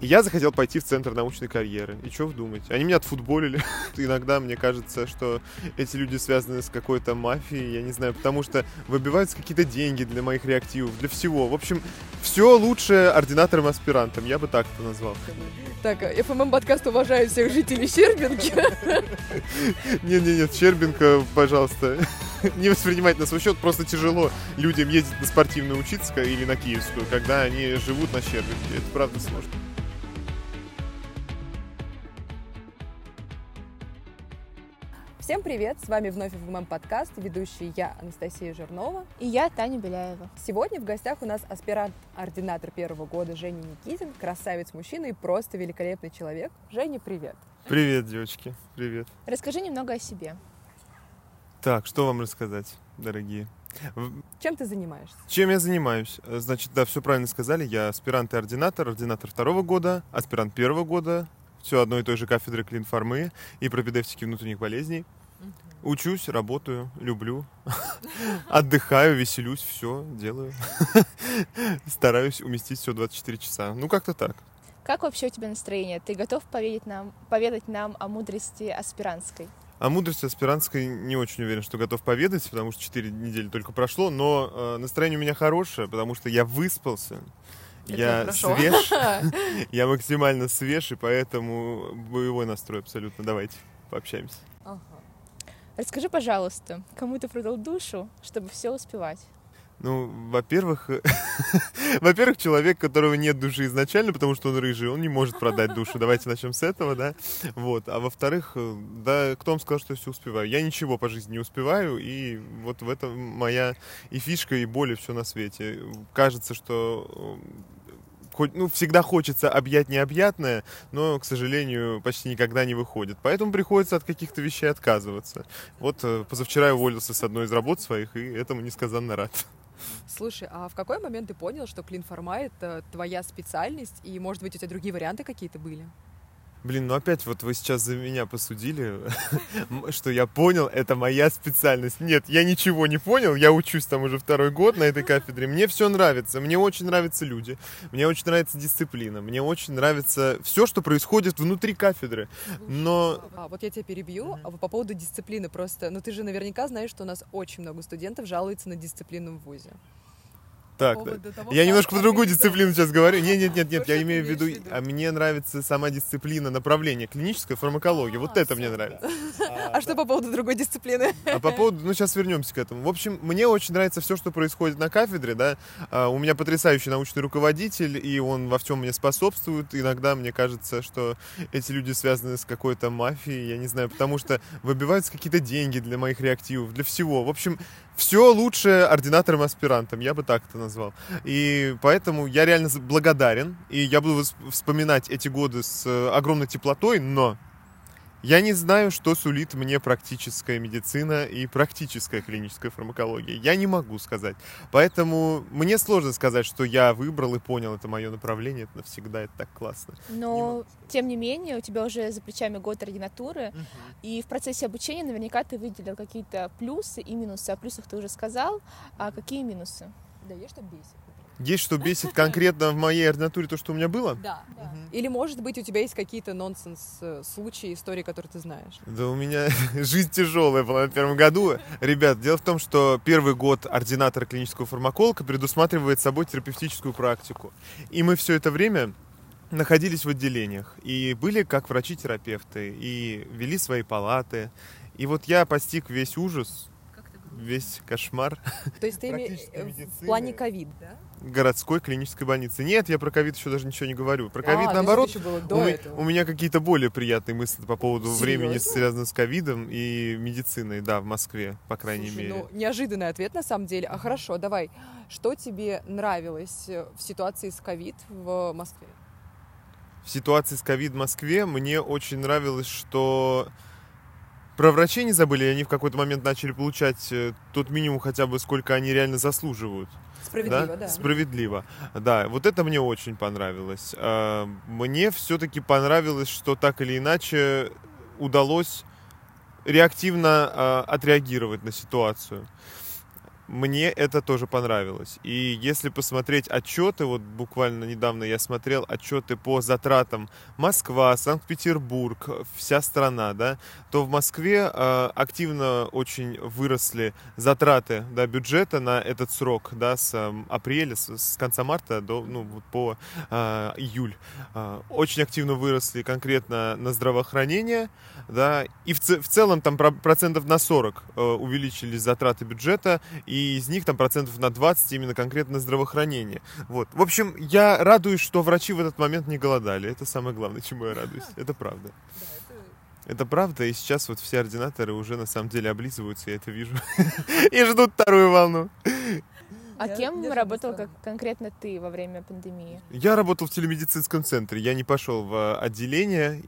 И я захотел пойти в Центр научной карьеры. И что вы думаете? Они меня отфутболили. Иногда мне кажется, что эти люди связаны с какой-то мафией, я не знаю, потому что выбиваются какие-то деньги для моих реактивов, для всего. В общем, все лучше ординаторам-аспирантам, я бы так это назвал. Так, ФММ подкаст уважает всех жителей Щербинки. Не-не-не, Щербинка, пожалуйста, не воспринимать на свой счет. Просто тяжело людям ездить на спортивную учиться или на Киевскую, когда они живут на Щербинке. Это правда сложно. Всем привет! С вами вновь ФММ подкаст, ведущий я, Анастасия Жирнова. И я, Таня Беляева. Сегодня в гостях у нас аспирант-ординатор первого года Женя Никитин, красавец-мужчина и просто великолепный человек. Женя, привет! Привет, девочки, привет. Расскажи немного о себе. Так, что вам рассказать, дорогие? Чем ты занимаешься? Чем я занимаюсь? Значит, да, все правильно сказали. Я аспирант и ординатор, ординатор второго года, аспирант первого года, все одной и той же кафедры клинфармы и пропедевтики внутренних болезней. Учусь, работаю, люблю, отдыхаю, веселюсь, все делаю. Стараюсь уместить все 24 часа. Ну, как-то так. Как вообще у тебя настроение? Ты готов поведать нам, поведать нам о мудрости аспирантской? О мудрости аспирантской не очень уверен, что готов поведать, потому что 4 недели только прошло, но э, настроение у меня хорошее, потому что я выспался. Это я хорошо. свеж, я максимально свеж, и поэтому боевой настрой абсолютно. Давайте пообщаемся. Ага. Расскажи, пожалуйста, кому ты продал душу, чтобы все успевать? Ну, во-первых, во-первых, человек, которого нет души изначально, потому что он рыжий, он не может продать душу. Давайте начнем с этого, да. Вот. А во-вторых, э, да, кто вам сказал, что я все успеваю? Я ничего по жизни не успеваю, и вот в этом моя и фишка, и боль, и все на свете. Кажется, что э, хоть, ну, всегда хочется объять необъятное, но, к сожалению, почти никогда не выходит. Поэтому приходится от каких-то вещей отказываться. Вот э, позавчера я уволился с одной из работ своих, и этому несказанно рад. Слушай, а в какой момент ты понял, что клинформа — это твоя специальность, и, может быть, у тебя другие варианты какие-то были? Блин, ну опять вот вы сейчас за меня посудили, что я понял, это моя специальность. Нет, я ничего не понял, я учусь там уже второй год на этой кафедре. Мне все нравится, мне очень нравятся люди, мне очень нравится дисциплина, мне очень нравится все, что происходит внутри кафедры. Но А, вот я тебя перебью а по поводу дисциплины просто. Ну, ты же наверняка знаешь, что у нас очень много студентов жалуются на дисциплину в ВУЗе. Так, да. того, я немножко про другую организовать. дисциплину сейчас говорю. Нет, нет, нет, нет, я имею в виду, а мне нравится сама дисциплина направления, клиническая фармакология. Вот А, это мне нравится. А что по поводу другой дисциплины? А по поводу, ну сейчас вернемся к этому. В общем, мне очень нравится все, что происходит на кафедре, да. А, У меня потрясающий научный руководитель, и он во всем мне способствует. Иногда мне кажется, что эти люди связаны с какой-то мафией, я не знаю, потому что выбиваются какие-то деньги для моих реактивов, для всего. В общем, все лучше ординаторам-аспирантам, я бы так это назвал. И поэтому я реально благодарен, и я буду вспоминать эти годы с э, огромной теплотой, но я не знаю, что сулит мне практическая медицина и практическая клиническая фармакология. Я не могу сказать. Поэтому мне сложно сказать, что я выбрал и понял это мое направление. Это навсегда, это так классно. Но, тем не менее, у тебя уже за плечами год ординатуры, и в процессе обучения наверняка ты выделил какие-то плюсы и минусы. О плюсах ты уже сказал, а какие минусы? Да, есть что бесит. Есть что бесит конкретно в моей ординатуре, то, что у меня было? Да. Или, может быть, у тебя есть какие-то нонсенс э, случаи, истории, которые ты знаешь? Да у меня жизнь тяжелая была на первом году. Ребят, дело в том, что первый год ординатора клинического фармаколога предусматривает собой терапевтическую практику. И мы все это время находились в отделениях. И были как врачи-терапевты. И вели свои палаты. И вот я постиг весь ужас, весь кошмар То есть ты име- в плане ковид, да? городской клинической больницы. Нет, я про ковид еще даже ничего не говорю. Про А, ковид, есть наоборот, у, этого. у меня какие-то более приятные мысли по поводу времени, Серьезно? связанных с ковидом и медициной, да, в Москве, по крайней Слушай, мере. ну, неожиданный ответ на самом деле. А хорошо, давай. Что тебе нравилось э, в ситуации с ковид в Москве? В ситуации с ковид в Москве мне очень нравилось, что про врачей не забыли, и они в какой-то момент начали получать э, тот минимум хотя бы, сколько они реально заслуживают. Справедливо, да. Справедливо. Да, вот это мне очень понравилось. А, Мне все-таки понравилось, что так или иначе удалось реактивно а, отреагировать на ситуацию. Мне это тоже понравилось. И если посмотреть отчеты, вот буквально недавно я смотрел отчеты по затратам Москва, Санкт-Петербург, вся страна, да, то в Москве э, активно очень выросли затраты да, бюджета на этот срок, да, с э, апреля, с, с конца марта до, ну, вот по э, июль. Э, очень активно выросли конкретно на здравоохранение, да, и в, в целом там процентов на 40 э, увеличились затраты бюджета, и из них там процентов на 20 именно конкретно здравоохранение. Вот. В общем, я радуюсь, что врачи в этот момент не голодали. Это самое главное, чему я радуюсь. Это правда. Это правда, и сейчас вот все ординаторы уже на самом деле облизываются, я это вижу, и ждут вторую волну. А кем работал как конкретно ты во время пандемии? Я работал в телемедицинском центре. Я не пошел в отделение.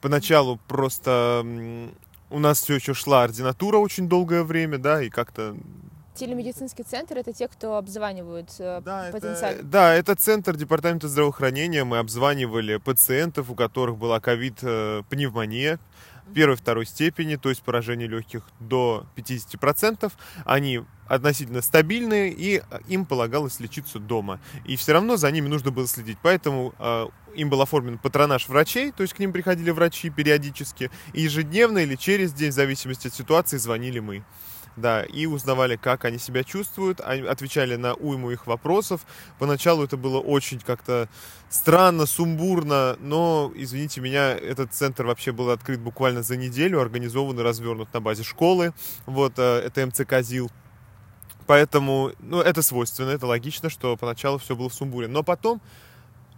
Поначалу просто у нас все еще шла ординатура очень долгое время, да, и как-то Телемедицинский центр это те, кто обзванивают э, да, потенциально. Это, да, это центр департамента здравоохранения. Мы обзванивали пациентов, у которых была ковид-пневмония э, первой второй степени, то есть поражение легких до 50%. Они относительно стабильные, и им полагалось лечиться дома. И все равно за ними нужно было следить. Поэтому э, им был оформлен патронаж врачей, то есть к ним приходили врачи периодически, и ежедневно или через день, в зависимости от ситуации, звонили мы да, и узнавали, как они себя чувствуют, они отвечали на уйму их вопросов. Поначалу это было очень как-то странно, сумбурно, но, извините меня, этот центр вообще был открыт буквально за неделю, организован и развернут на базе школы, вот, э, это МЦК ЗИЛ. Поэтому, ну, это свойственно, это логично, что поначалу все было в сумбуре. Но потом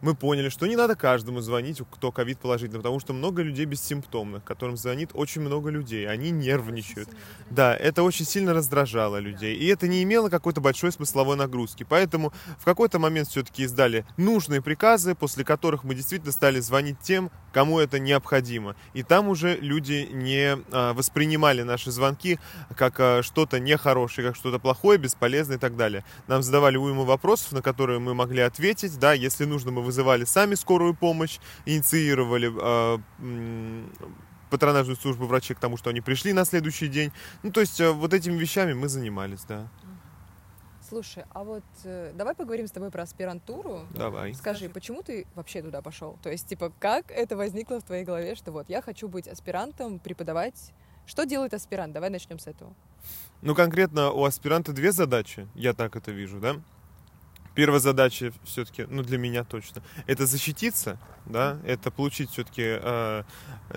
мы поняли, что не надо каждому звонить, кто ковид положительный, потому что много людей бессимптомных, которым звонит очень много людей, они нервничают. Да, это очень сильно раздражало людей, и это не имело какой-то большой смысловой нагрузки. Поэтому в какой-то момент все-таки издали нужные приказы, после которых мы действительно стали звонить тем, кому это необходимо. И там уже люди не а, воспринимали наши звонки как а, что-то нехорошее, как что-то плохое, бесполезное и так далее. Нам задавали уйму вопросов, на которые мы могли ответить. Да, если нужно, мы вызывали сами скорую помощь, инициировали а, патронажную службу врачей к тому, что они пришли на следующий день. Ну, то есть вот этими вещами мы занимались, да. Слушай, а вот э, давай поговорим с тобой про аспирантуру. Давай. Скажи, почему ты вообще туда пошел? То есть, типа, как это возникло в твоей голове, что вот я хочу быть аспирантом, преподавать? Что делает аспирант? Давай начнем с этого. Ну, конкретно у аспиранта две задачи, я так это вижу, да? Первая задача все-таки, ну для меня точно, это защититься, да, это получить все-таки э,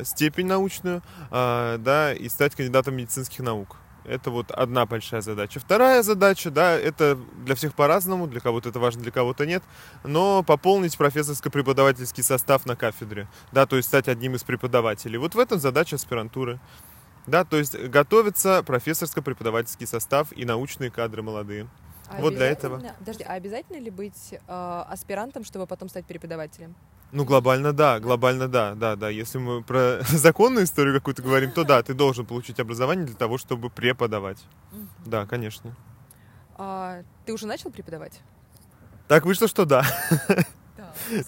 степень научную, э, да, и стать кандидатом медицинских наук. Это вот одна большая задача. Вторая задача, да, это для всех по-разному, для кого-то это важно, для кого-то нет, но пополнить профессорско-преподавательский состав на кафедре, да, то есть стать одним из преподавателей. Вот в этом задача аспирантуры. Да, то есть готовится профессорско-преподавательский состав и научные кадры молодые. А вот для этого. Подожди, а обязательно ли быть э, аспирантом, чтобы потом стать преподавателем? Ну, глобально да, глобально да, да, да. Если мы про законную историю какую-то говорим, то да, ты должен получить образование для того, чтобы преподавать. Да, конечно. А, ты уже начал преподавать? Так вышло, что да.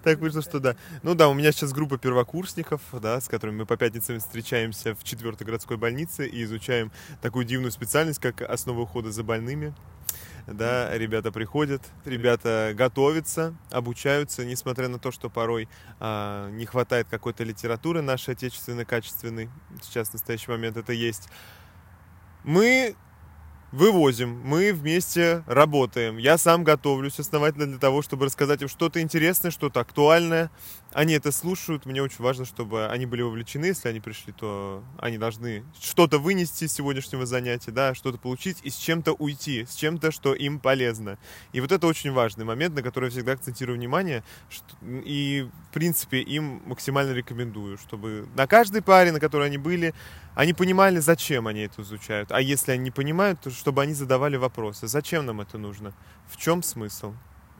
Так вышло, что да. Ну да, у меня сейчас группа первокурсников, да, с которыми мы по пятницам встречаемся в четвертой городской больнице и изучаем такую дивную специальность, как основа ухода за больными да, ребята приходят, ребята готовятся, обучаются, несмотря на то, что порой а, не хватает какой-то литературы нашей отечественной, качественной, сейчас в настоящий момент это есть. Мы вывозим, мы вместе работаем. Я сам готовлюсь основательно для того, чтобы рассказать им что-то интересное, что-то актуальное. Они это слушают. Мне очень важно, чтобы они были вовлечены. Если они пришли, то они должны что-то вынести из сегодняшнего занятия, да, что-то получить и с чем-то уйти, с чем-то, что им полезно. И вот это очень важный момент, на который я всегда акцентирую внимание. И, в принципе, им максимально рекомендую, чтобы на каждой паре, на которой они были, они понимали, зачем они это изучают. А если они не понимают, то чтобы они задавали вопросы. Зачем нам это нужно? В чем смысл?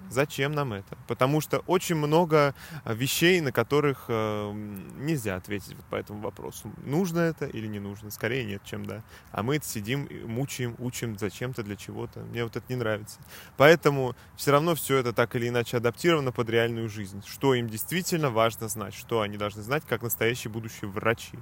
Зачем нам это? Потому что очень много а, вещей, на которых э, нельзя ответить вот по этому вопросу. Нужно это или не нужно? Скорее нет, чем да. А мы сидим, мучаем, учим зачем-то, для чего-то. Мне вот это не нравится. Поэтому все равно все это так или иначе адаптировано под реальную жизнь. Что им действительно важно знать, что они должны знать, как настоящие будущие врачи.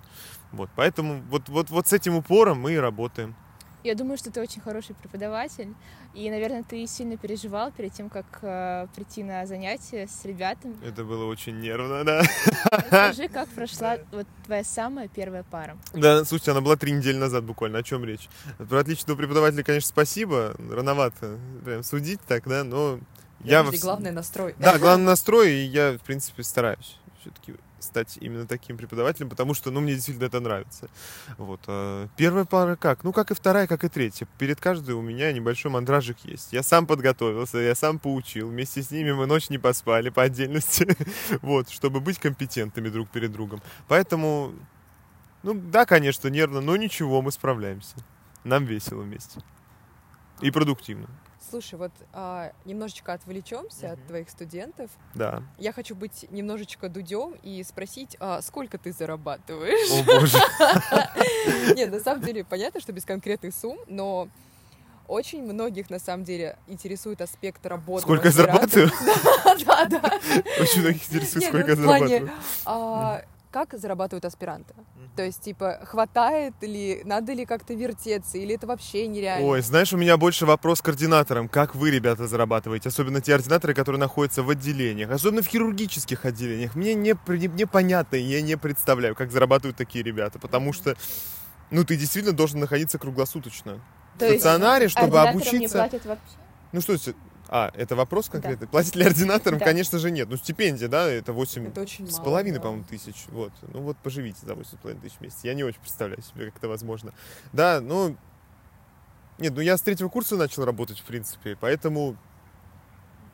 Вот, поэтому вот, вот, вот с этим упором мы и работаем. Я думаю, что ты очень хороший преподаватель, и, наверное, ты сильно переживал перед тем, как э, прийти на занятия с ребятами. Это было очень нервно, да. Расскажи, как прошла вот твоя самая первая пара. Да, слушайте, она была три недели назад буквально. О чем речь? Про отличного преподавателя, конечно, спасибо. Рановато прям судить так, да, но я... Подожди, главное настрой. Да, главный настрой, и я, в принципе, стараюсь все-таки стать именно таким преподавателем, потому что, ну, мне действительно это нравится. Вот. а Первая пара как? Ну, как и вторая, как и третья. Перед каждой у меня небольшой мандражик есть. Я сам подготовился, я сам поучил. Вместе с ними мы ночь не поспали по отдельности. Вот, чтобы быть компетентными друг перед другом. Поэтому, ну, да, конечно, нервно, но ничего, мы справляемся. Нам весело вместе. И продуктивно. Слушай, вот а, немножечко отвлечемся от Мгм. твоих студентов. Да. Я хочу быть немножечко дудем и спросить, а сколько ты зарабатываешь? О, боже. Нет, на самом деле понятно, что без конкретных сумм, но очень многих на самом деле интересует аспект работы. Сколько я зарабатываю? Да, да. Очень многих интересует, Не, сколько ну, я зарабатываю. Как зарабатывают аспиранты? То есть, типа, хватает ли, надо ли как-то вертеться, или это вообще нереально? Ой, знаешь, у меня больше вопрос к координаторам. Как вы, ребята, зарабатываете? Особенно те ординаторы, которые находятся в отделениях. Особенно в хирургических отделениях. Мне не, непонятно, и я не представляю, как зарабатывают такие ребята. Потому что, ну, ты действительно должен находиться круглосуточно. То в есть стационаре, чтобы ординаторам не обучиться... платят вообще? Ну, что это? А, это вопрос конкретный? Платят ли ординаторам? Да. Конечно же нет. Ну, стипендия, да, это 8 Это очень с половиной, да. по-моему, тысяч. Вот. Ну вот поживите за 8,5 тысяч в месяц. Я не очень представляю себе, как это возможно. Да, ну... Нет, ну я с третьего курса начал работать, в принципе, поэтому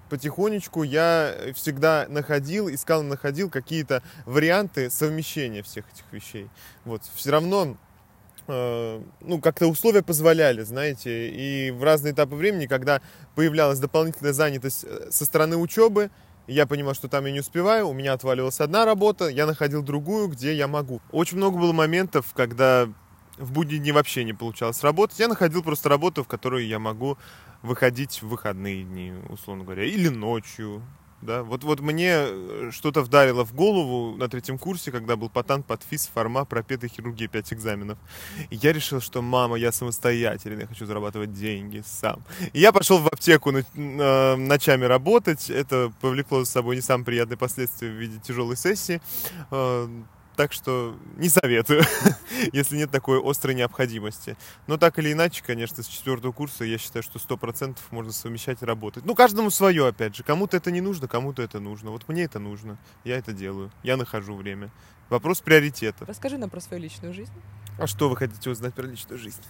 потихонечку я всегда находил, искал, находил какие-то варианты совмещения всех этих вещей. Вот, все равно ну, как-то условия позволяли, знаете, и в разные этапы времени, когда появлялась дополнительная занятость э, со стороны учебы, я понимал, что там я не успеваю, у меня отваливалась одна работа, я находил другую, где я могу. Очень много было моментов, когда в будние дни вообще не получалось работать. Я находил просто работу, в которую я могу выходить в выходные дни, условно говоря, или ночью. Да, вот, вот мне э, что-то вдарило в голову на третьем курсе, когда был патант под физ, форма, пропеты, хирургия, 5 экзаменов. И я решил, что, мама, я самостоятельный, хочу зарабатывать деньги сам. И я пошел в аптеку ночами работать. Это повлекло за собой не самые приятные последствия в виде тяжелой сессии. Так что не советую, если нет такой острой необходимости. Но так или иначе, конечно, с четвертого курса я считаю, что сто процентов можно совмещать и работать. Ну, каждому свое, опять же. Кому-то это не нужно, кому-то это нужно. Вот мне это нужно. Я это делаю. Я нахожу время. Вопрос приоритетов. Расскажи нам про свою личную жизнь. А что вы хотите узнать про личную жизнь?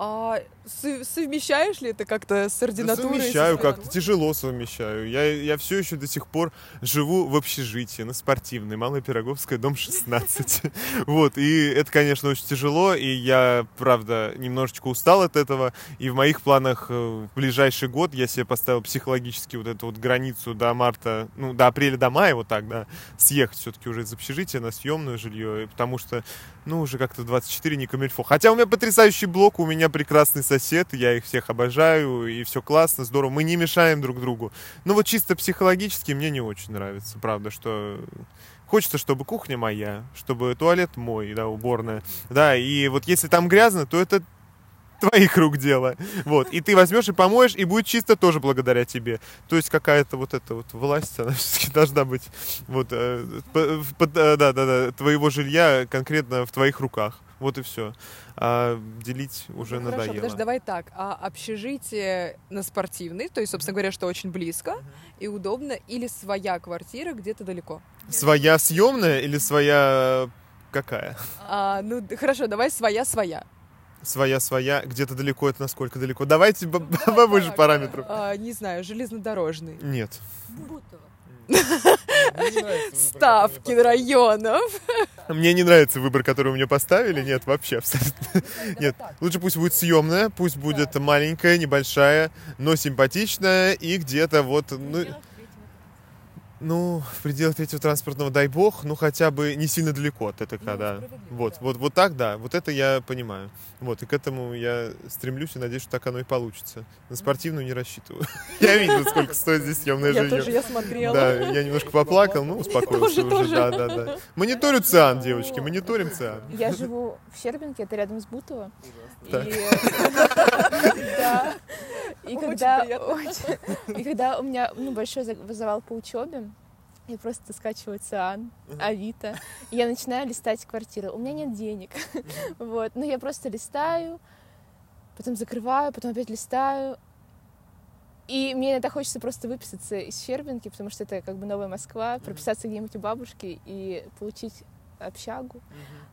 А со- совмещаешь ли это как-то с Да ординатурой? совмещаю со- как-то, тяжело совмещаю. Я, я все еще до сих пор живу в общежитии на спортивной, Малая Пироговская, дом 16. Вот, и это, конечно, очень тяжело, и я, правда, немножечко устал от этого, и в моих планах э, в ближайший год я себе поставил психологически вот эту вот границу до марта, ну, до апреля, до мая, вот так, да, съехать все-таки уже из общежития на съемное жилье, потому что, ну, уже как-то 24 не камильфо. Хотя у меня потрясающий блок, у меня прекрасный сосед, я их всех обожаю, и все классно, здорово, мы не мешаем друг другу. Но вот чисто психологически мне не очень нравится, правда, что хочется, чтобы кухня моя, чтобы туалет мой, да, уборная, да, и вот если там грязно, то это твоих рук дело, вот, и ты возьмешь и помоешь, и будет чисто тоже благодаря тебе. То есть какая-то вот эта вот власть, она все-таки должна быть, вот, э, под- э, да, да, да, твоего жилья конкретно в твоих руках. Вот и все. А делить уже Ну, Хорошо, надоело. подожди, давай так. А общежитие на спортивной, то есть, собственно говоря, что очень близко и удобно, или своя квартира где-то далеко? Своя съемная или своя какая? А, ну, хорошо, давай своя-своя. Своя-своя, где-то далеко, это насколько далеко? Давайте б- побольше Так, параметров. а, не знаю, железнодорожный. Нет. Ставкин районов. Мне не нравится выбор, который мне поставили. Нет, вообще абсолютно. Нет. Лучше пусть будет съемная, пусть будет маленькая, небольшая, но симпатичная и где-то вот, ну, Ну, в пределах третьего транспортного, дай бог, ну хотя бы не сильно далеко от ТТК, Ну, да. Вот, да. вот, вот так, да. Вот это я понимаю. Вот, и к этому я стремлюсь и надеюсь, что так оно и получится. На спортивную не рассчитываю. Я видел, сколько стоит здесь съемное Я тоже, жилье. я смотрела. Да, я немножко поплакал, ну, успокоился уже. Да, да, да. Мониторю циан, девочки, мониторим циан. Я живу в Щербинке, это рядом с Бутово. И, да. И когда, приятно. очень- и когда у меня ну, большой за- завал по учебе, я просто скачиваю циан, Авито, и я начинаю листать квартиры. У меня нет денег, вот, но я просто листаю, потом закрываю, потом опять листаю, и мне иногда хочется просто выписаться из Щербинки, потому что это как бы новая Москва, прописаться где-нибудь у бабушки и получить общагу.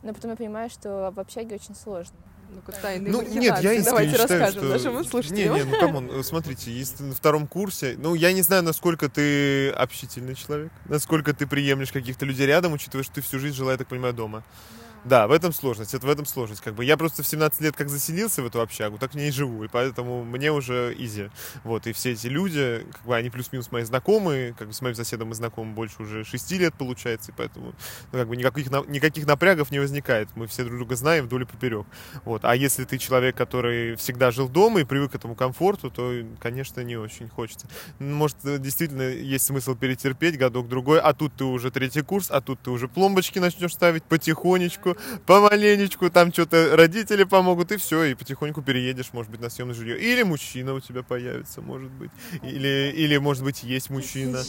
Но потом я понимаю, что в общаге очень сложно. Ну-ка, тайные Ну, нет, я искренне Давайте считаю, расскажем что... нашим Не, слушателям. не, ну, come on, смотрите, если ты на втором курсе, ну, я не знаю, насколько ты общительный человек, насколько ты приемлешь каких-то людей рядом, учитывая, что ты всю жизнь жила, я так понимаю, дома. Да, в этом сложность, это в этом сложность. Как бы я просто в 17 лет как заселился в эту общагу, так в ней и живу, и поэтому мне уже easy. Вот, и все эти люди, как бы они плюс-минус мои знакомые, как бы с моим соседом мы знакомы больше уже 6 лет, получается, и поэтому ну, как бы никаких, никаких напрягов не возникает. Мы все друг друга знаем вдоль и поперек. Вот. А если ты человек, который всегда жил дома и привык к этому комфорту, то, конечно, не очень хочется. Может, э, действительно есть смысл перетерпеть годок-другой, а тут ты уже третий курс, а тут ты уже пломбочки начнешь ставить потихонечку, помаленечку, там что-то родители помогут, и все, и потихоньку переедешь, может быть, на съемное жилье. Или мужчина у тебя появится, может быть. Или, или может быть, есть мужчина.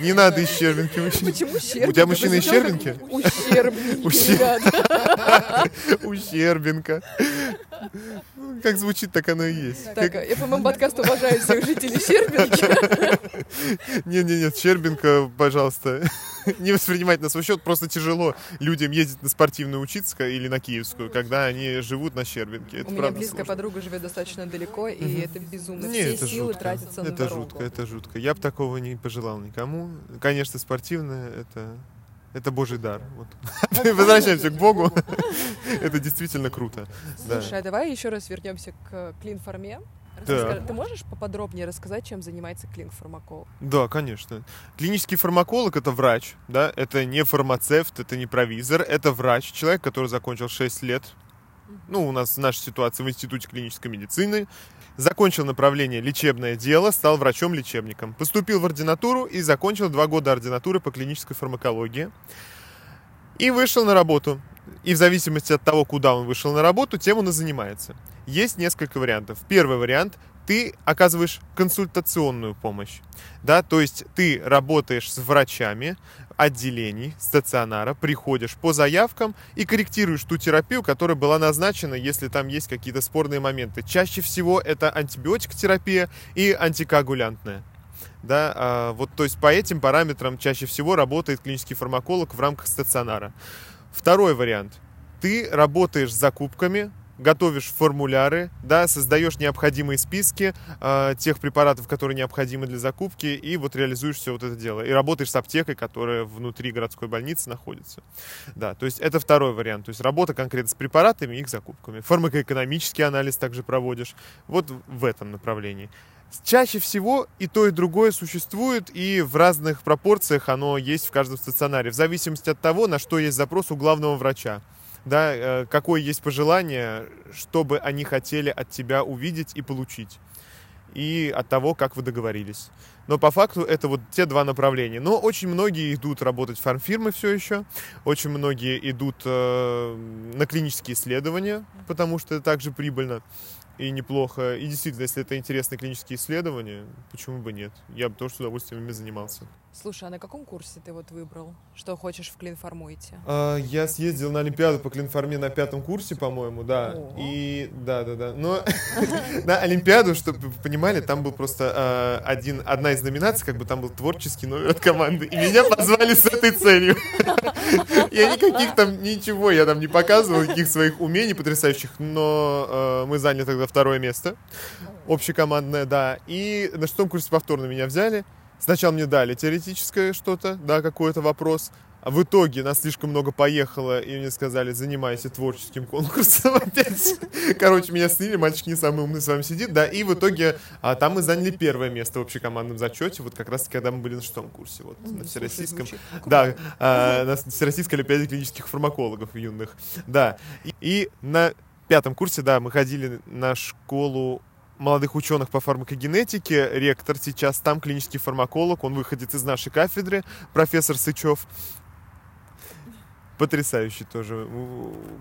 Не надо из Щербинки мужчин. Почему Щербинка? У тебя мужчина из Щербинки? Ущербненький, Ущер- ребята. Ущербинка. Ну, Как звучит, так оно и есть. Так, я, по-моему, подкаст уважаю всех жителей Щербинки. Нет-нет-нет, Щербинка, пожалуйста, не воспринимать на свой счет. Просто тяжело людям ездить на спортивную учиться или на киевскую, когда они живут на Щербинке. Это У меня близкая сложно. подруга живет достаточно далеко, и это безумно. Не, Все это силы жутко. тратятся на Это дорогу. жутко, это жутко. Я бы такого не пожелал никому. Конечно, спортивное это это Божий дар. Вот. Возвращаемся к Богу. Это действительно круто. Да. Слушай, а давай еще раз вернемся к клинформе. Да. Ты можешь поподробнее рассказать, чем занимается клинфармаколог? Да, конечно. Клинический фармаколог это врач, да, это не фармацевт, это не провизор, это врач, человек, который закончил 6 лет. Ну, у нас в нашей ситуации в Институте клинической медицины. Закончил направление лечебное дело, стал врачом-лечебником. Поступил в ординатуру и закончил два года ординатуры по клинической фармакологии. И вышел на работу. И в зависимости от того, куда он вышел на работу, тем он и занимается. Есть несколько вариантов. Первый вариант – ты оказываешь консультационную помощь. Да, то есть ты работаешь с врачами отделений стационара, приходишь по заявкам и корректируешь ту терапию, которая была назначена, если там есть какие-то спорные моменты. Чаще всего это антибиотик-терапия и антикоагулянтная. Да, а, вот, то есть по этим параметрам чаще всего работает клинический фармаколог в рамках стационара. Второй вариант. Ты работаешь с закупками, готовишь формуляры, да, создаешь необходимые списки э, тех препаратов, которые необходимы для закупки, и вот реализуешь все вот это дело. И работаешь с аптекой, которая внутри городской больницы находится. Да, то есть это второй вариант. То есть работа конкретно с препаратами и их закупками. Фармакоэкономический анализ также проводишь. Вот в этом направлении. Чаще всего и то, и другое существует, и в разных пропорциях оно есть в каждом стационаре, в зависимости от того, на что есть запрос у главного врача. Да, э, какое есть пожелание, что бы они хотели от тебя увидеть и получить. И от того, как вы договорились. Но по факту это вот те два направления. Но очень многие идут работать в фармфирмы все еще. Очень многие идут э, на клинические исследования, потому что это также прибыльно и неплохо. И действительно, если это интересные клинические исследования, почему бы нет? Я бы тоже с удовольствием ими занимался. Слушай, а на каком курсе ты вот выбрал, что хочешь в клинформу идти? А, Я съездил на Олимпиаду по клинформе на пятом курсе, по-моему, да. О. И да, да, да. Но на Олимпиаду, чтобы вы понимали, там был просто а, один, одна из номинаций, как бы там был творческий номер от команды. И меня позвали с этой целью. Я никаких там ничего, я там не показывал, никаких своих умений потрясающих, но э, мы заняли тогда второе место. Общекомандное, да. И на шестом курсе повторно меня взяли. Сначала мне дали теоретическое что-то, да, какой-то вопрос. А в итоге нас слишком много поехало, и мне сказали, занимайся творческим конкурсом опять. Короче, меня слили, мальчик не самый умный с вами сидит, да, и в итоге а, там мы заняли первое место в общекомандном зачете, вот как раз когда мы были на шестом курсе, вот, на всероссийском, да, а, на всероссийской олимпиаде клинических фармакологов юных, да, и, и на пятом курсе, да, мы ходили на школу молодых ученых по фармакогенетике, ректор сейчас там, клинический фармаколог, он выходит из нашей кафедры, профессор Сычев, потрясающий тоже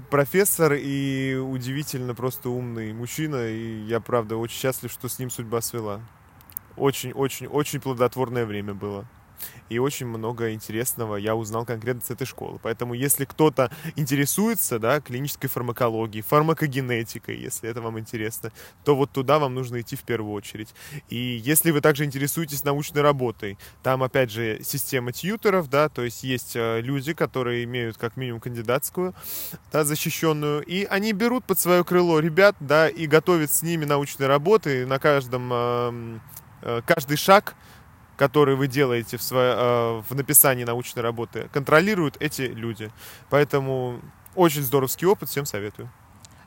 профессор и удивительно просто умный мужчина. И я, правда, очень счастлив, что с ним судьба свела. Очень-очень-очень плодотворное время было и очень много интересного я узнал конкретно с этой школы. Поэтому, если кто-то интересуется, да, клинической фармакологией, фармакогенетикой, если это вам интересно, то вот туда вам нужно идти в первую очередь. И если вы также интересуетесь научной работой, там, опять же, система тьютеров, да, то есть есть э, люди, которые имеют как минимум кандидатскую, да, защищенную, и они берут под свое крыло ребят, да, и готовят с ними научные работы на каждом, эм, э, каждый шаг который вы делаете в, свое, э, в написании научной работы, контролируют эти люди. Поэтому очень здоровский опыт, всем советую.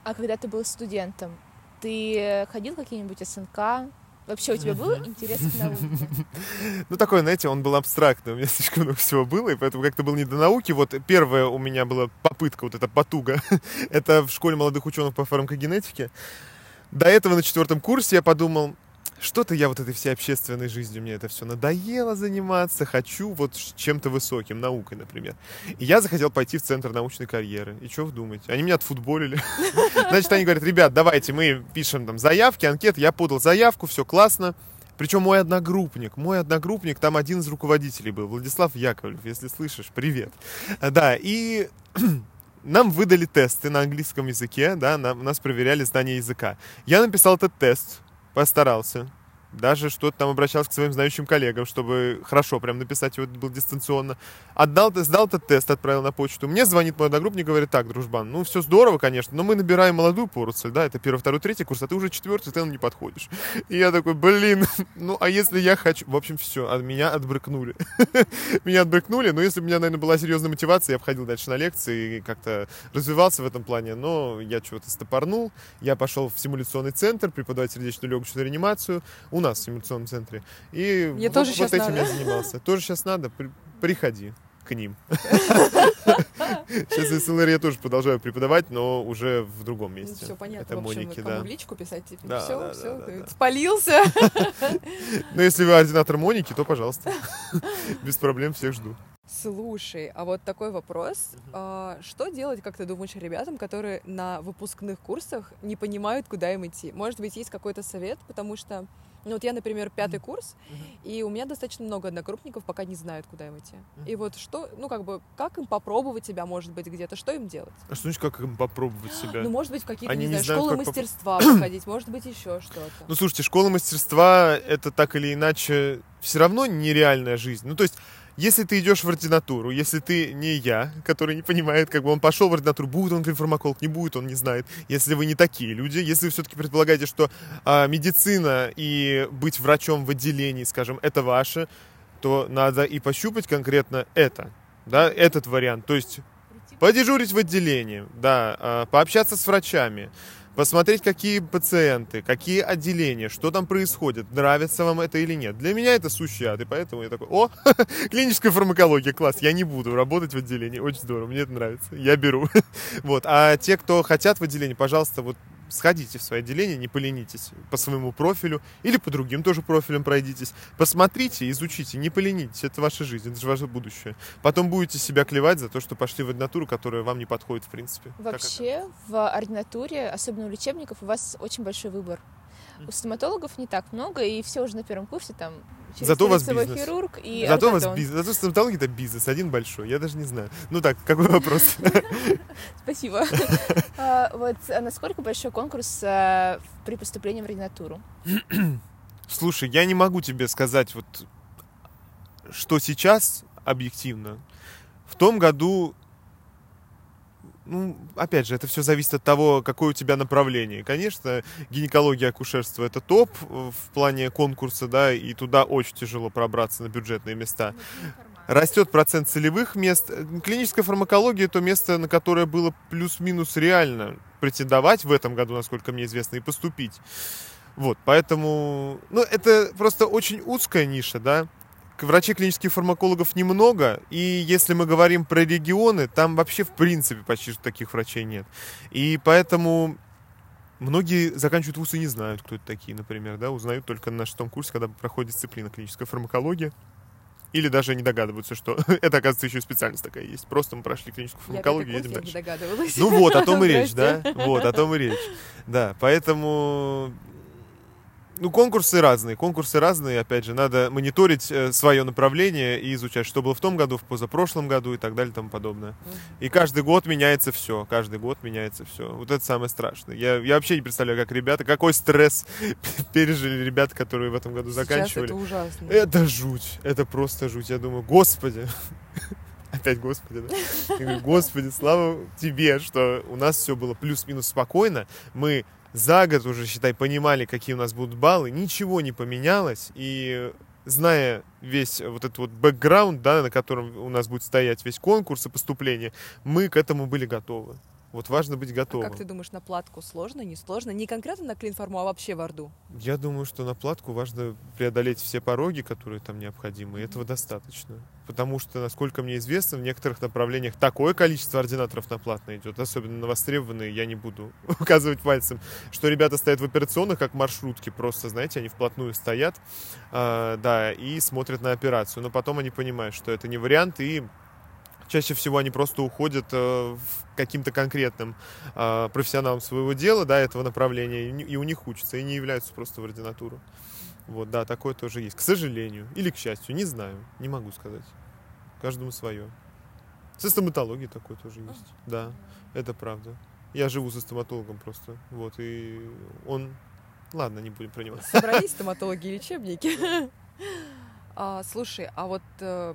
А когда ты был студентом, ты ходил какие-нибудь СНК? Вообще у тебя был интерес к науке? Ну, такой, знаете, он был абстрактный, у меня слишком много всего было, и поэтому как-то был не до науки. Вот первая у меня была попытка, вот эта потуга, это в школе молодых ученых по фармакогенетике. До этого на четвертом курсе я подумал, что-то я вот этой всей общественной жизнью, мне это все надоело заниматься, хочу вот чем-то высоким, наукой, например. И я захотел пойти в Центр научной карьеры. И что вы думаете? Они меня отфутболили. Значит, они говорят, ребят, давайте мы пишем там заявки, анкеты. Я подал заявку, все классно. Причем мой одногруппник, мой одногруппник, там один из руководителей был, Владислав Яковлев, если слышишь, привет. Да, и нам выдали тесты на английском языке, да, нам, нас проверяли знание языка. Я написал этот тест, постарался. Даже что-то там обращался к своим знающим коллегам, чтобы хорошо прям написать его был дистанционно. Отдал, сдал этот тест, отправил на почту. Мне звонит мой одногруппник, говорит, так, дружбан, ну все здорово, конечно, но мы набираем молодую порцию, да, это первый, второй, третий курс, а ты уже четвертый, ты нам не подходишь. И я такой, блин, ну а если я хочу... В общем, все, от меня отбрыкнули. меня отбрыкнули, но если у меня, наверное, была серьезная мотивация, я входил дальше на лекции и как-то развивался в этом плане, но я чего-то стопорнул, я пошел в симуляционный центр преподавать сердечную легочную реанимацию. У нас в симуляционном центре. И Мне вот, тоже вот этим надо. я занимался. Тоже сейчас надо, при- приходи к ним. Сейчас СЛР я тоже продолжаю преподавать, но уже в другом месте. все Ну, понятно. Это Моники, да. в личку писать, типа, все, все, спалился. Но если вы ординатор Моники, то пожалуйста. Без проблем всех жду. Слушай, а вот такой вопрос. А, что делать, как ты думаешь, ребятам, которые на выпускных курсах не понимают, куда им идти? Может быть, есть какой-то совет? Потому что, ну вот я, например, пятый курс, и у меня достаточно много одногруппников пока не знают, куда им идти. И вот что, ну как бы, как им попробовать себя, может быть, где-то, что им делать? А что значит, как им попробовать себя? Ну, может быть, в какие-то, Они не не знаю, знают, школы как поп- мастерства походить, может быть, еще что-то. Ну, слушайте, школа мастерства — это так или иначе все равно нереальная жизнь. Ну, то есть, если ты идешь в ординатуру, если ты не я, который не понимает, как бы он пошел в ординатуру, будет он фармаколог, не будет, он не знает. Если вы не такие люди, если вы все-таки предполагаете, что а, медицина и быть врачом в отделении, скажем, это ваше, то надо и пощупать конкретно это, да, этот вариант. То есть подежурить в отделении, да, а, пообщаться с врачами, посмотреть, какие пациенты, какие отделения, что там происходит, нравится вам это или нет. Для меня это сущий ад, и поэтому я такой, о, клиническая фармакология, класс, я не буду работать в отделении, очень здорово, мне это нравится, я беру. Вот, а те, кто хотят в отделении, пожалуйста, вот сходите в свое отделение, не поленитесь по своему профилю или по другим тоже профилям пройдитесь. Посмотрите, изучите, не поленитесь, это ваша жизнь, это же ваше будущее. Потом будете себя клевать за то, что пошли в ординатуру, которая вам не подходит в принципе. Вообще в ординатуре, особенно у лечебников, у вас очень большой выбор. У стоматологов не так много, и все уже на первом курсе там Зато у вас бизнес. хирург и Зато у вас бизнес. Зато стоматология это бизнес, один большой. Я даже не знаю. Ну так, какой вопрос? Спасибо. А, Вот а насколько большой конкурс а, при поступлении в ординатуру? Слушай, я не могу тебе сказать вот что сейчас объективно. В том году, ну, опять же, это все зависит от того, какое у тебя направление. Конечно, гинекология, акушерство это топ в плане конкурса, да, и туда очень тяжело пробраться на бюджетные места. растет процент целевых мест. Клиническая фармакология – то место, на которое было плюс-минус реально претендовать в этом году, насколько мне известно, и поступить. Вот, поэтому, ну, это просто очень узкая ниша, да. Врачей клинических фармакологов немного, и если мы говорим про регионы, там вообще в принципе почти что таких врачей нет. И поэтому многие заканчивают вуз и не знают, кто это такие, например, да, узнают только на шестом курсе, когда проходит дисциплина клиническая фармакология. Или даже не догадываются, что это, оказывается, еще специальность такая есть. Просто мы прошли клиническую фармакологию, я едем дальше. не догадывалась. Ну вот, о том и речь, да? Вот, о том и речь. Да, поэтому ну, конкурсы разные, конкурсы разные, опять же, надо мониторить э, свое направление и изучать, что было в том году, в позапрошлом году и так далее и тому подобное. И каждый год меняется все, каждый год меняется все. Вот это самое страшное. Я, я вообще не представляю, как ребята, какой стресс пережили ребята, которые в этом году Сейчас заканчивали. это ужасно. Это жуть, это просто жуть. Я думаю, господи, опять господи, да? Я говорю, господи, слава тебе, что у нас все было плюс-минус спокойно. Мы за год уже, считай, понимали, какие у нас будут баллы, ничего не поменялось, и зная весь вот этот вот бэкграунд, да, на котором у нас будет стоять весь конкурс и поступление, мы к этому были готовы. Вот важно быть А готовым. как ты думаешь, на платку сложно, не сложно? Не конкретно на клинформу, а вообще в Орду? Я думаю, что на платку важно преодолеть все пороги, которые там необходимы, и этого достаточно. Потому что, насколько мне известно, в некоторых направлениях такое количество ординаторов на платно идет, особенно на востребованные, я не буду указывать пальцем, что ребята стоят в операционных, как маршрутки, просто, знаете, они вплотную стоят, а, да, и смотрят на операцию. Но потом они понимают, что это не вариант, и чаще всего они просто уходят э, в каким-то конкретным э, профессионалом своего дела, да, этого направления, и у них учатся, и не являются просто в ординатуру. Вот, да, такое тоже есть. К сожалению. Или к счастью, не знаю, не могу сказать. Каждому свое. Со стоматологией такое тоже есть. Да, это правда. Я живу со стоматологом просто. Вот, и он... Ладно, не будем про него. Собрались стоматологи и лечебники. А, слушай, а вот э,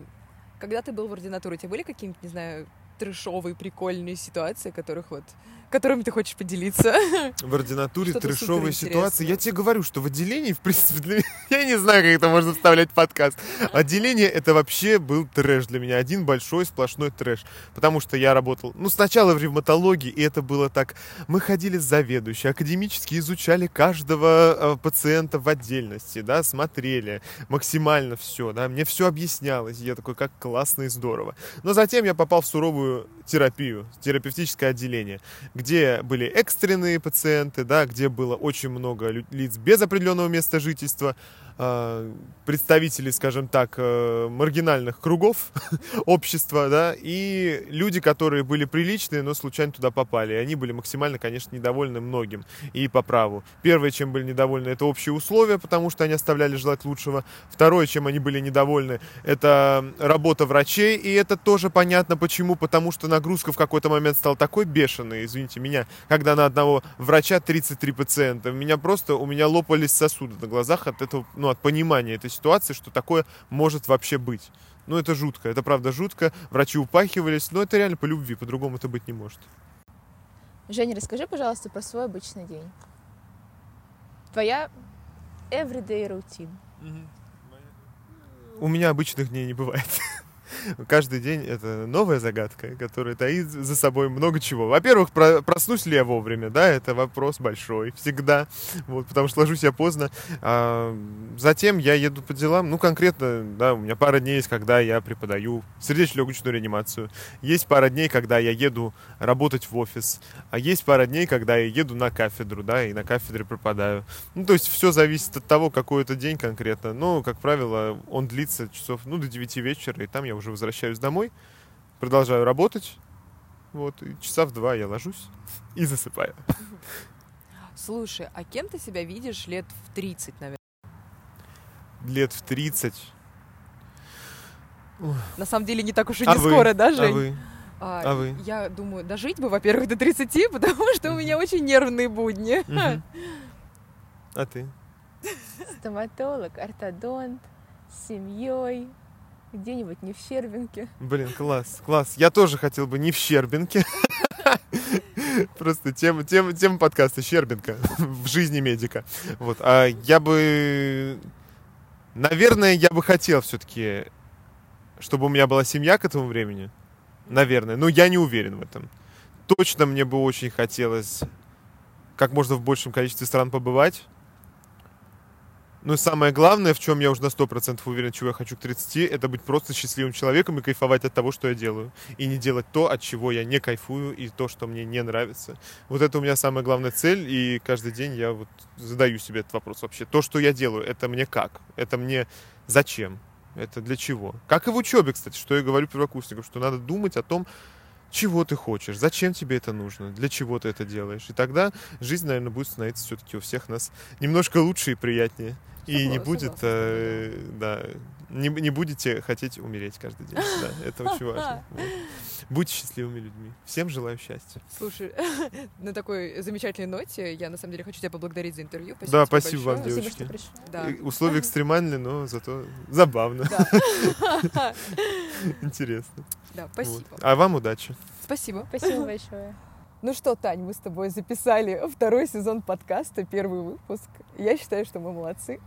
когда ты был в ординатуре, у тебя были какие-нибудь, не знаю, трешовые, прикольные ситуации, которых вот, которыми ты хочешь поделиться? В ординатуре трешовые ситуации. Я тебе говорю, что в отделении, в принципе, для меня- я не знаю, как это можно вставлять в подкаст. Отделение это вообще был трэш для меня. Один большой сплошной трэш. Потому что я работал, ну, сначала в ревматологии, и это было так. Мы ходили с заведующей, академически изучали каждого э, пациента в отдельности, да, смотрели максимально все, да, мне все объяснялось. Я такой, как классно и здорово. Но затем я попал в суровую терапию, терапевтическое отделение, где были экстренные пациенты, да, где было очень много лиц без определенного места жительства, а, представителей, скажем так, э, маргинальных кругов общества, да, и люди, которые были приличные, но случайно туда попали. И они были максимально, конечно, недовольны многим и по праву. Первое, чем были недовольны, это общие условия, потому что они оставляли желать лучшего. Второе, чем они были недовольны, это работа врачей, и это тоже понятно почему, потому что нагрузка в какой-то момент стала такой бешеной, извините меня, когда на одного врача 33 пациента. У меня просто, у меня лопались сосуды на глазах от этого, ну, от понимания этой ситуации, что такое может вообще быть. Ну, это жутко, это правда жутко. Врачи упахивались, но это реально по любви, по-другому это быть не может. Женя, расскажи, пожалуйста, про свой обычный день. Твоя everyday routine. У меня обычных дней не бывает. Каждый день это новая загадка, которая таит за собой много чего. Во-первых, про- проснусь ли я вовремя, да, это вопрос большой всегда, вот, потому что ложусь я поздно. А, затем я еду по делам, ну, конкретно, да, у меня пара дней есть, когда я преподаю сердечно-легочную реанимацию. Есть пара дней, когда я еду работать в офис, а есть пара дней, когда я еду на кафедру, да, и на кафедре преподаю. Ну, то есть все зависит от того, какой это день конкретно. Но, как правило, он длится часов, ну, до 9 вечера, и там я уже возвращаюсь домой, продолжаю работать. Вот, и часа в два я ложусь и засыпаю. Слушай, а кем ты себя видишь лет в 30, наверное? Лет в 30. На самом деле не так уж и А не вы? скоро, да, А Жень? вы? А, А вы? Я думаю, дожить бы, во-первых, до 30, потому что у меня очень нервные будни. А ты? Стоматолог, ортодонт, с семьей, где-нибудь не в Щербинке. Блин, класс, класс. Я тоже хотел бы не в Щербинке. Просто тема, тема, тема подкаста Щербинка в жизни медика. Вот. А я бы... Наверное, я бы хотел все-таки чтобы у меня была семья к этому времени, наверное, но я не уверен в этом. Точно мне бы очень хотелось как можно в большем количестве стран побывать. Ну и самое главное, в чем я уже на 100% уверен, чего я хочу к 30, это быть просто счастливым человеком и кайфовать от того, что я делаю. И не делать то, от чего я не кайфую, и то, что мне не нравится. Вот это у меня самая главная цель, и каждый день я вот задаю себе этот вопрос вообще. То, что я делаю, это мне как? Это мне зачем? Это для чего? Как и в учебе, кстати, что я говорю первокурсникам, что надо думать о том, чего ты хочешь, зачем тебе это нужно, для чего ты это делаешь. И тогда жизнь, наверное, будет становиться все-таки у всех нас немножко лучше и приятнее. И не будет, э, да, не, не будете хотеть умереть каждый день. Да, это очень важно. Вот. Будьте счастливыми людьми. Всем желаю счастья. Слушай, на такой замечательной ноте я на самом деле хочу тебя поблагодарить за интервью. Спасибо да, спасибо вам, Спасибо, девочки. что пришла. Да. Условия экстремальные, но зато забавно. Да. Интересно. Да, Вот. спасибо. А вам удачи. Спасибо. Спасибо большое. Ну что, Тань, мы с тобой записали второй сезон подкаста, первый выпуск. Я считаю, что мы молодцы.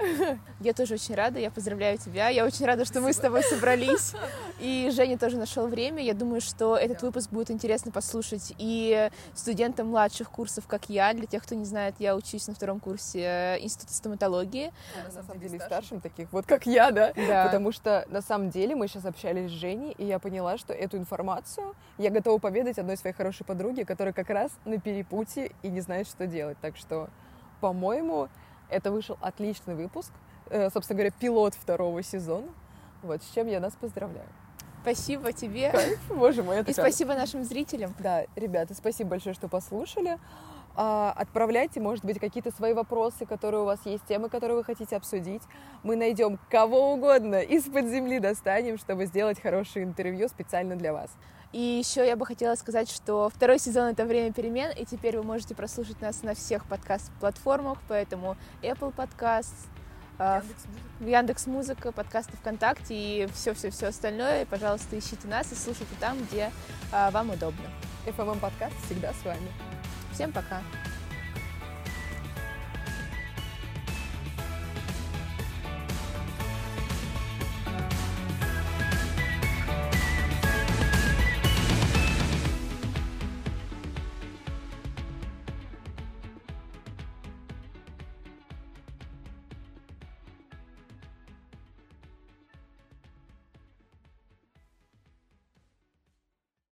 Я тоже очень рада, я поздравляю тебя. Я очень рада, что мы с тобой собрались. И Женя тоже нашел время. Я думаю, что этот выпуск будет интересно послушать и студентам младших курсов, как я. Для тех, кто не знает, я учусь на втором курсе э, Института стоматологии. на самом деле, старшим таких, вот как я, да? Да. Потому что на самом деле мы сейчас общались с Женей, и я поняла, что эту информацию я готова поведать одной своей хорошей подруге, которая как раз на перепутье и не знает, что делать. Так что, по-моему, это вышел отличный выпуск. Э, собственно говоря, пилот второго сезона. Вот, с чем я нас поздравляю. Спасибо тебе. Боже мой, это И как- спасибо нашим зрителям. Да, ребята, спасибо большое, что послушали. А, Отправляйте, может быть, какие-то свои вопросы, которые у вас есть, темы, которые вы хотите обсудить. Мы найдем кого угодно, из-под земли достанем, чтобы сделать хорошее интервью специально для вас. И еще я бы хотела сказать, что второй сезон — это время перемен, и теперь вы можете прослушать нас на всех подкаст-платформах, поэтому Apple Podcast, Яндекс Музыка, подкасты ВКонтакте и все-все-все остальное. Пожалуйста, ищите нас и слушайте там, где а, вам удобно. FMM подкаст всегда с вами. Всем пока!